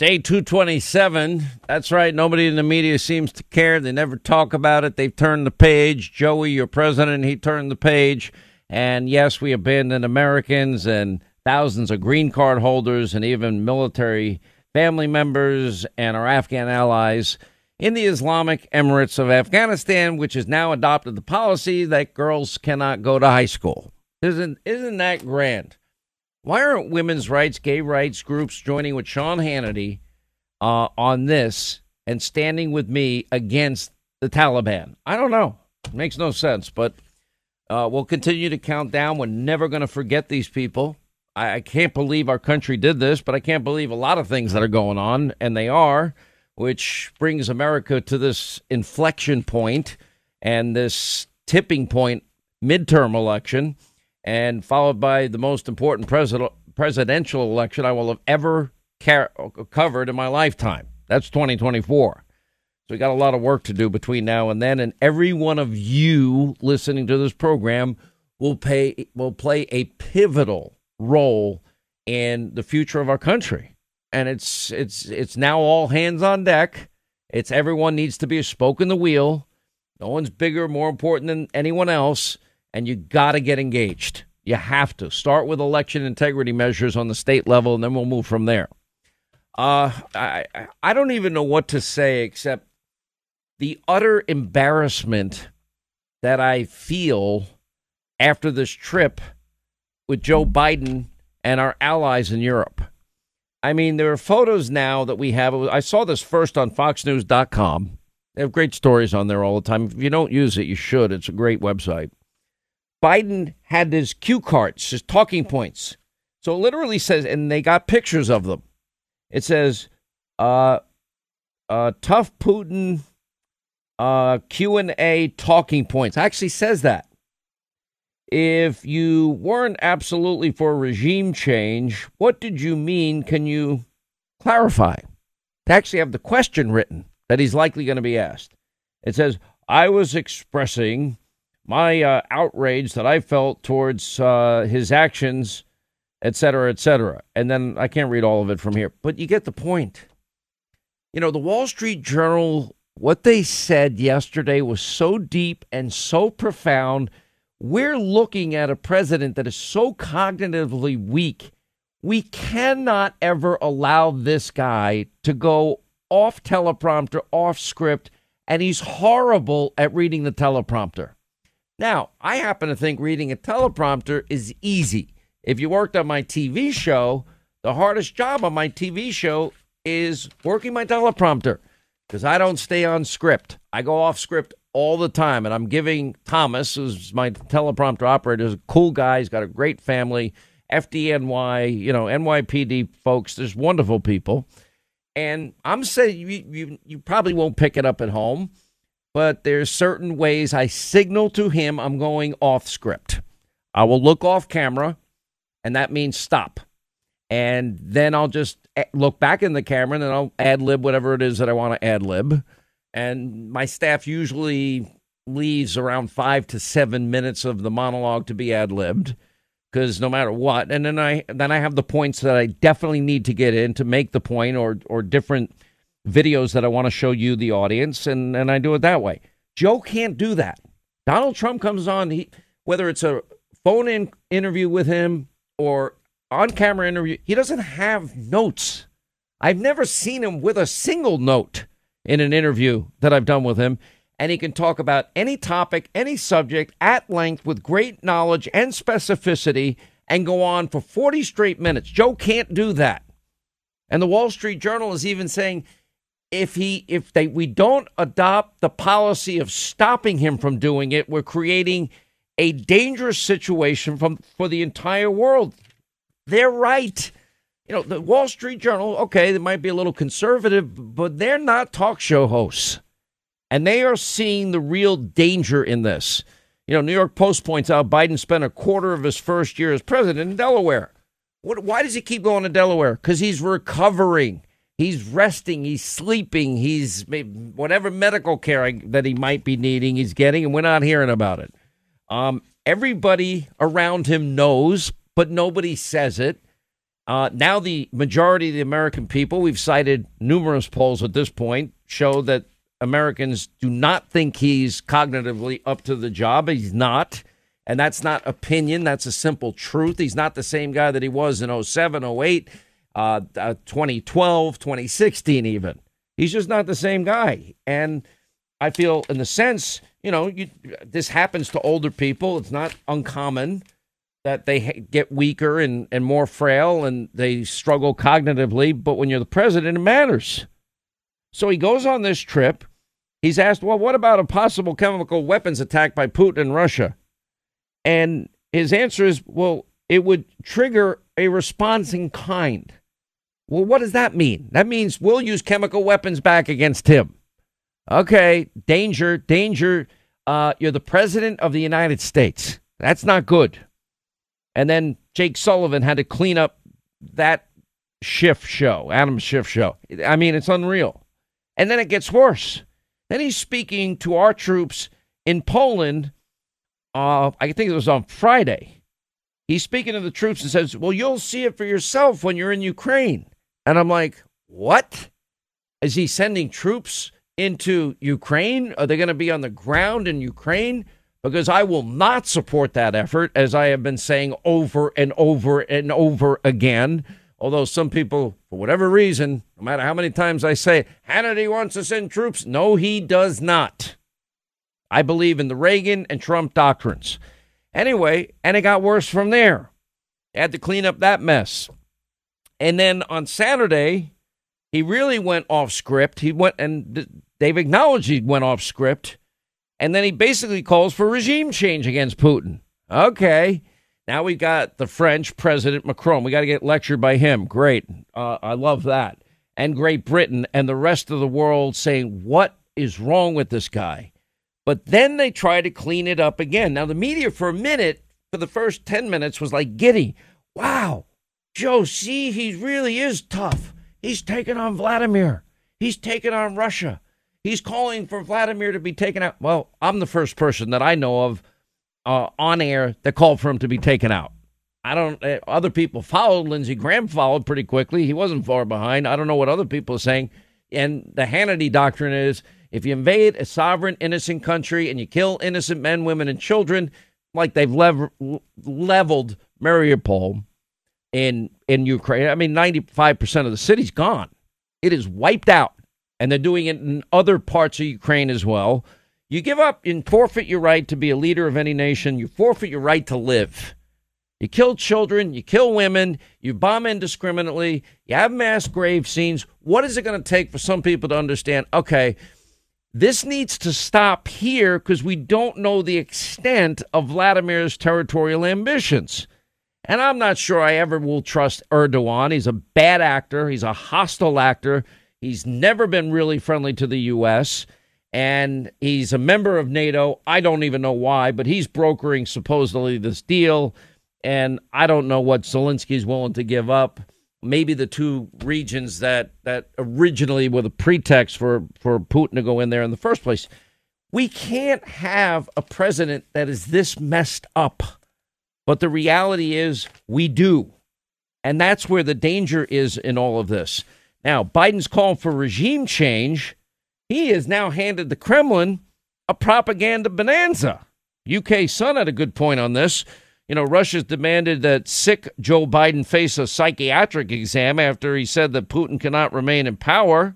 Day 227. That's right. Nobody in the media seems to care. They never talk about it. They've turned the page. Joey, your president, he turned the page. And yes, we abandoned Americans and thousands of green card holders and even military family members and our Afghan allies in the Islamic Emirates of Afghanistan, which has now adopted the policy that girls cannot go to high school. Isn't isn't that grand? Why aren't women's rights, gay rights groups joining with Sean Hannity uh, on this and standing with me against the Taliban? I don't know. It makes no sense, but uh, we'll continue to count down. We're never going to forget these people. I, I can't believe our country did this, but I can't believe a lot of things that are going on, and they are, which brings America to this inflection point and this tipping point midterm election, and followed by the most important president, presidential election I will have ever covered in my lifetime. That's 2024. So we got a lot of work to do between now and then, and every one of you listening to this program will pay will play a pivotal role in the future of our country. And it's it's it's now all hands on deck. It's everyone needs to be a spoke in the wheel. No one's bigger, more important than anyone else, and you got to get engaged. You have to start with election integrity measures on the state level, and then we'll move from there. Uh, I I don't even know what to say except the utter embarrassment that I feel after this trip with Joe Biden and our allies in Europe. I mean, there are photos now that we have. I saw this first on FoxNews.com. They have great stories on there all the time. If you don't use it, you should. It's a great website. Biden had his cue cards, his talking points. So it literally says, and they got pictures of them. It says, uh, uh, tough Putin uh, Q&A talking points. Actually says that. If you weren't absolutely for regime change, what did you mean? Can you clarify? To actually have the question written that he's likely going to be asked. It says, I was expressing my uh, outrage that I felt towards uh, his actions, et cetera, et cetera. And then I can't read all of it from here, but you get the point. You know, the Wall Street Journal, what they said yesterday was so deep and so profound. We're looking at a president that is so cognitively weak. We cannot ever allow this guy to go off teleprompter, off script, and he's horrible at reading the teleprompter. Now, I happen to think reading a teleprompter is easy. If you worked on my TV show, the hardest job on my TV show is working my teleprompter because I don't stay on script. I go off script all the time. And I'm giving Thomas, who's my teleprompter operator, is a cool guy. He's got a great family, FDNY, you know, NYPD folks. There's wonderful people. And I'm saying you, you, you probably won't pick it up at home but there's certain ways I signal to him I'm going off script. I will look off camera, and that means stop. And then I'll just eh, look back in the camera and then I'll ad lib whatever it is that I want to ad lib. And my staff usually leaves around five to seven minutes of the monologue to be ad libbed because no matter what, and then I then I have the points that I definitely need to get in to make the point or or different videos that I want to show you, the audience, and, and I do it that way. Joe can't do that. Donald Trump comes on, he, whether it's a phone in interview with him or on camera interview, he doesn't have notes. I've never seen him with a single note in an interview that I've done with him. And he can talk about any topic, any subject at length with great knowledge and specificity and go on for 40 straight minutes. Joe can't do that. And the Wall Street Journal is even saying if he if they we don't adopt the policy of stopping him from doing it, we're creating a dangerous situation from for the entire world. They're right. You know, the Wall Street Journal, okay, they might be a little conservative, but they're not talk show hosts. And they are seeing the real danger in this. You know, New York Post points out Biden spent a quarter of his first year as president in Delaware. What, why does he keep going to Delaware? Because he's recovering. He's resting. He's sleeping. He's whatever medical care that he might be needing, he's getting, and we're not hearing about it. Um, everybody around him knows, but nobody says it. Uh, now, the majority of the American people, we've cited numerous polls at this point, show that Americans do not think he's cognitively up to the job. He's not. And that's not opinion. That's a simple truth. He's not the same guy that he was in 07, 08, uh, uh, 2012, 2016, even. He's just not the same guy. And I feel, in the sense, you know, you, this happens to older people. It's not uncommon that they get weaker and, and more frail and they struggle cognitively. But when you're the president, it matters. So he goes on this trip. He's asked, well, what about a possible chemical weapons attack by Putin and Russia? And his answer is, well, it would trigger a response in kind. Well, what does that mean? That means we'll use chemical weapons back against him. Okay, danger, danger. Uh, you're the president of the United States. That's not good. And then Jake Sullivan had to clean up that Schiff show, Adam Schiff show. I mean, it's unreal. And then it gets worse. Then he's speaking to our troops in Poland uh, I think it was on Friday. He's speaking to the troops and says, Well, you'll see it for yourself when you're in Ukraine. And I'm like, What? Is he sending troops into Ukraine? Are they going to be on the ground in Ukraine? Because I will not support that effort, as I have been saying over and over and over again. Although some people, for whatever reason, no matter how many times I say, Hannity wants to send troops, no, he does not. I believe in the Reagan and Trump doctrines. Anyway, and it got worse from there. Had to clean up that mess. And then on Saturday, he really went off script. He went, and they've acknowledged he went off script. And then he basically calls for regime change against Putin. Okay. Now we got the French President Macron. We got to get lectured by him. Great. Uh, I love that. And Great Britain and the rest of the world saying, what is wrong with this guy? But then they try to clean it up again. Now, the media, for a minute, for the first 10 minutes, was like giddy. Wow, Joe, see, he really is tough. He's taking on Vladimir, he's taking on Russia. He's calling for Vladimir to be taken out. Well, I'm the first person that I know of uh, on air that called for him to be taken out. I don't. Uh, other people followed. Lindsey Graham followed pretty quickly. He wasn't far behind. I don't know what other people are saying. And the Hannity doctrine is if you invade a sovereign, innocent country and you kill innocent men, women, and children, like they've lev- leveled Mariupol in in Ukraine, I mean, ninety five percent of the city's gone. It is wiped out, and they're doing it in other parts of Ukraine as well. You give up and forfeit your right to be a leader of any nation. You forfeit your right to live. You kill children, you kill women, you bomb indiscriminately, you have mass grave scenes. What is it going to take for some people to understand? Okay, this needs to stop here because we don't know the extent of Vladimir's territorial ambitions. And I'm not sure I ever will trust Erdogan. He's a bad actor, he's a hostile actor. He's never been really friendly to the U.S., and he's a member of NATO. I don't even know why, but he's brokering supposedly this deal. And I don't know what Zelensky's willing to give up maybe the two regions that that originally were the pretext for for Putin to go in there in the first place. We can't have a president that is this messed up. But the reality is we do. And that's where the danger is in all of this. Now, Biden's call for regime change. He has now handed the Kremlin a propaganda bonanza. UK Sun had a good point on this. You know, Russia's demanded that sick Joe Biden face a psychiatric exam after he said that Putin cannot remain in power.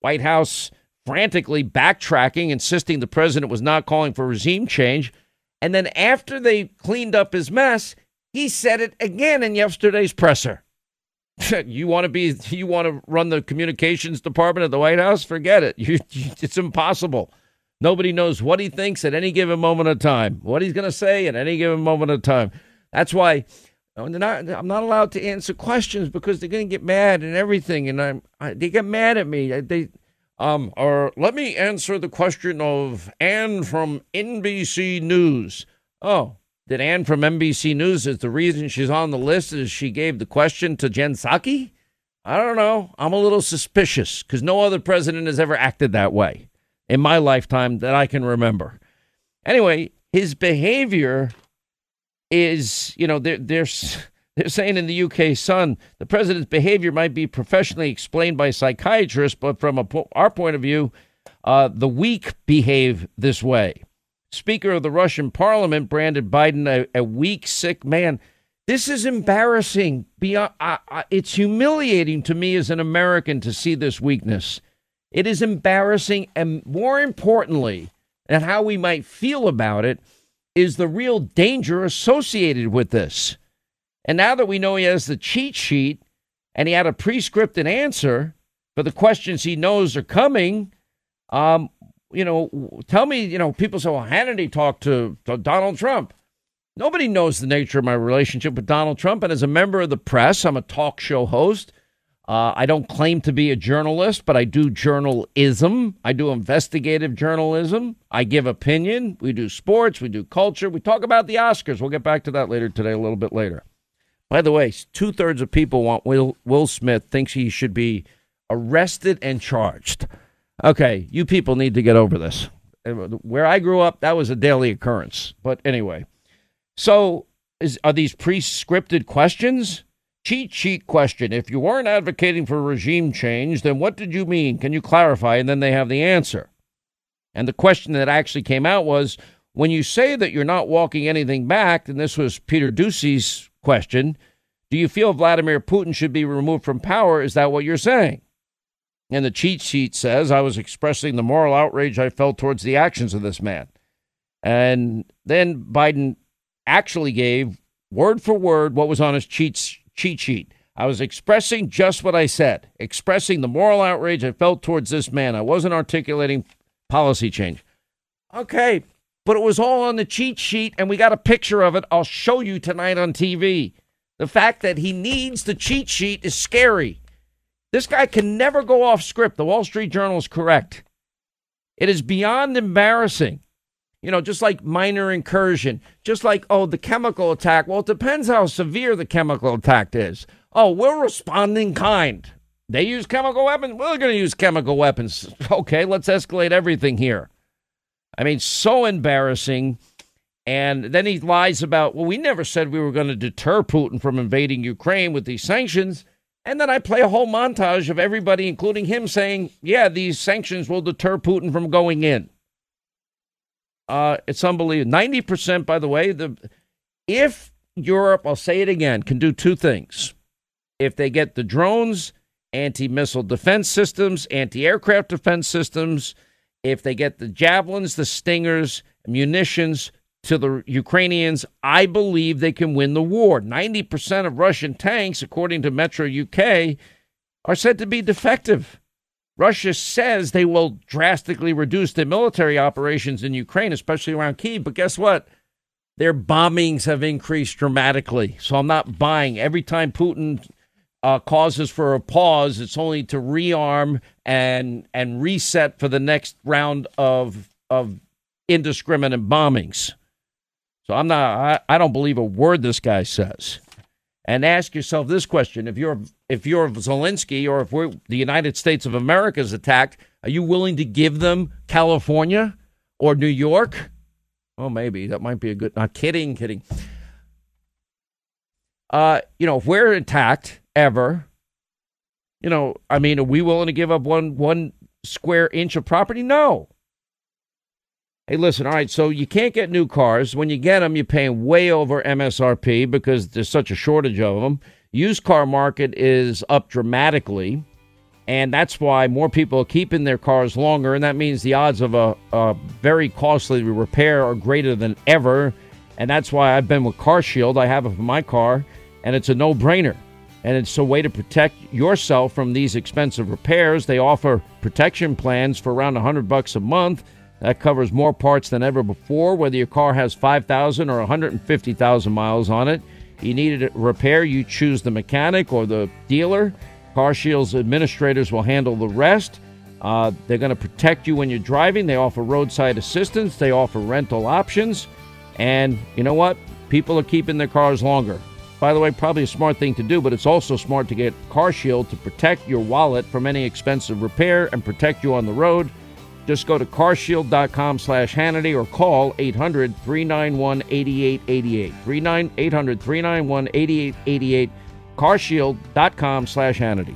White House frantically backtracking, insisting the president was not calling for regime change. And then after they cleaned up his mess, he said it again in yesterday's presser. you want to be you want to run the communications department at the White House? Forget it. You, it's impossible. Nobody knows what he thinks at any given moment of time, what he's going to say at any given moment of time. That's why uh, I'm not, I'm not allowed to answer questions because they're going to get mad and everything, and I'm I, they get mad at me. They um or let me answer the question of Ann from NBC News. Oh, did Ann from NBC News is the reason she's on the list is she gave the question to Jen Psaki? I don't know. I'm a little suspicious because no other president has ever acted that way in my lifetime that I can remember. Anyway, his behavior is, you know, they're, they're, they're saying in the UK Sun, the president's behavior might be professionally explained by psychiatrists, but from a, our point of view, uh, the weak behave this way. Speaker of the Russian parliament branded Biden a, a weak, sick man. This is embarrassing. Beyond, I, I, it's humiliating to me as an American to see this weakness. It is embarrassing, and more importantly, and how we might feel about it, is the real danger associated with this. And now that we know he has the cheat sheet and he had a pre-scripted answer for the questions he knows are coming, um, you know, tell me, you know, people say, well, Hannity talked to, to Donald Trump. Nobody knows the nature of my relationship with Donald Trump. And as a member of the press, I'm a talk show host. Uh, I don't claim to be a journalist, but I do journalism. I do investigative journalism. I give opinion. We do sports. We do culture. We talk about the Oscars. We'll get back to that later today, a little bit later. By the way, two thirds of people want Will, Will Smith thinks he should be arrested and charged. Okay, you people need to get over this. Where I grew up, that was a daily occurrence. But anyway, so is, are these pre-scripted questions? Cheat sheet question. If you weren't advocating for regime change, then what did you mean? Can you clarify? And then they have the answer. And the question that actually came out was when you say that you're not walking anything back, and this was Peter Doocy's question, do you feel Vladimir Putin should be removed from power? Is that what you're saying? And the cheat sheet says I was expressing the moral outrage I felt towards the actions of this man. And then Biden actually gave word for word what was on his cheat cheat sheet. I was expressing just what I said, expressing the moral outrage I felt towards this man. I wasn't articulating policy change. Okay, but it was all on the cheat sheet, and we got a picture of it. I'll show you tonight on TV. The fact that he needs the cheat sheet is scary. This guy can never go off script. The Wall Street Journal is correct. It is beyond embarrassing you know, just like minor incursion, just like, oh, the chemical attack. Well, it depends how severe the chemical attack is. Oh, we're responding kind. They use chemical weapons. We're going to use chemical weapons. Okay, let's escalate everything here. I mean, so embarrassing. And then he lies about, well, we never said we were going to deter Putin from invading Ukraine with these sanctions. And then I play a whole montage of everybody, including him, saying, yeah, these sanctions will deter Putin from going in. Uh, it's unbelievable. Ninety percent, by the way, the if Europe, I'll say it again, can do two things. If they get the drones, anti-missile defense systems, anti-aircraft defense systems, if they get the javelins, the stingers, munitions to the Ukrainians, I believe they can win the war. 90% of Russian tanks, according to Metro UK, are said to be defective. Russia says they will drastically reduce their military operations in Ukraine, especially around Kiev. But guess what? Their bombings have increased dramatically. So I'm not buying. Every time Putin uh, causes for a pause, it's only to rearm and and reset for the next round of of indiscriminate bombings. So I'm not. I, I don't believe a word this guy says and ask yourself this question: If you're if you're Zelensky or if we're the United States of America is attacked, are you willing to give them California or New York? Oh, maybe that might be a good. Not kidding, kidding. Uh, you know, if we're attacked ever, you know, I mean, are we willing to give up one one square inch of property? No. Hey, listen, all right, so you can't get new cars. When you get them, you're paying way over MSRP because there's such a shortage of them. Used car market is up dramatically, and that's why more people are keeping their cars longer, and that means the odds of a, a very costly repair are greater than ever. And that's why I've been with Car Shield. I have it for my car, and it's a no brainer. And it's a way to protect yourself from these expensive repairs. They offer protection plans for around 100 bucks a month. That covers more parts than ever before, whether your car has 5,000 or 150,000 miles on it. You need a repair, you choose the mechanic or the dealer. Car Shield's administrators will handle the rest. Uh, they're going to protect you when you're driving. They offer roadside assistance, they offer rental options. And you know what? People are keeping their cars longer. By the way, probably a smart thing to do, but it's also smart to get Car Shield to protect your wallet from any expensive repair and protect you on the road. Just go to carshield.com slash Hannity or call 800 391 8888. 800 391 8888. Carshield.com slash Hannity.